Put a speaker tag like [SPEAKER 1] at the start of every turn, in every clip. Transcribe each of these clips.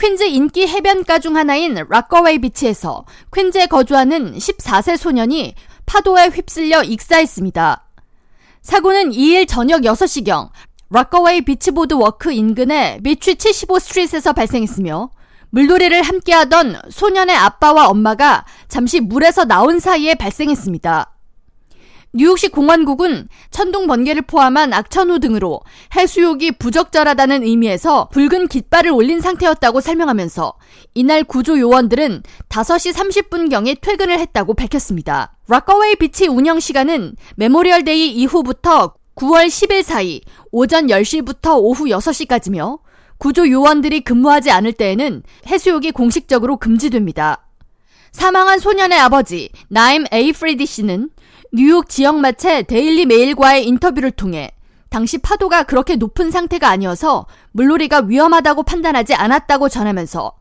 [SPEAKER 1] 퀸즈 인기 해변가 중 하나인 락커웨이 비치에서 퀸즈에 거주하는 14세 소년이 파도에 휩쓸려 익사했습니다. 사고는 2일 저녁 6시경 락커웨이 비치 boardwalk 인근의 미취 75 스트릿에서 발생했으며 물놀이를 함께하던 소년의 아빠와 엄마가 잠시 물에서 나온 사이에 발생했습니다. 뉴욕시 공원국은 천둥 번개를 포함한 악천후 등으로 해수욕이 부적절하다는 의미에서 붉은 깃발을 올린 상태였다고 설명하면서 이날 구조 요원들은 5시 30분경에 퇴근을 했다고 밝혔습니다. 락커웨이 비치 운영 시간은 Memorial Day 이후부터 9월 10일 사이 오전 10시부터 오후 6시까지며 구조 요원들이 근무하지 않을 때에는 해수욕이 공식적으로 금지됩니다. 사망한 소년의 아버지 나임 에이 프리디 씨는 뉴욕 지역 매체 데일리 메일과의 인터뷰를 통해 당시 파도가 그렇게 높은 상태가 아니어서 물놀이가 위험하다고 판단하지 않았다고 전하면서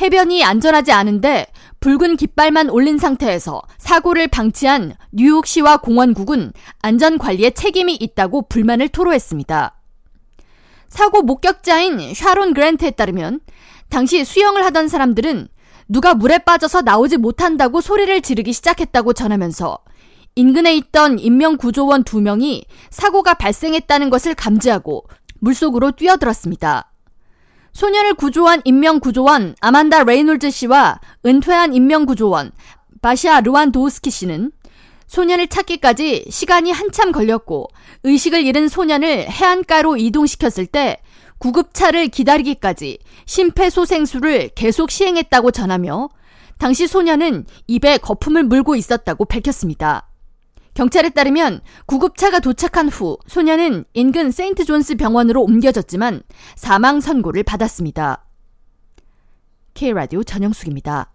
[SPEAKER 1] 해변이 안전하지 않은데 붉은 깃발만 올린 상태에서 사고를 방치한 뉴욕시와 공원국은 안전 관리에 책임이 있다고 불만을 토로했습니다. 사고 목격자인 샤론 그랜트에 따르면 당시 수영을 하던 사람들은 누가 물에 빠져서 나오지 못한다고 소리를 지르기 시작했다고 전하면서 인근에 있던 인명구조원 두 명이 사고가 발생했다는 것을 감지하고 물속으로 뛰어들었습니다. 소년을 구조한 인명구조원 아만다 레이놀즈 씨와 은퇴한 인명구조원 바시아 르완도우스키 씨는 소년을 찾기까지 시간이 한참 걸렸고 의식을 잃은 소년을 해안가로 이동시켰을 때 구급차를 기다리기까지 심폐소생술을 계속 시행했다고 전하며 당시 소년은 입에 거품을 물고 있었다고 밝혔습니다. 경찰에 따르면 구급차가 도착한 후 소년은 인근 세인트 존스 병원으로 옮겨졌지만 사망 선고를 받았습니다. K라디오 전영숙입니다.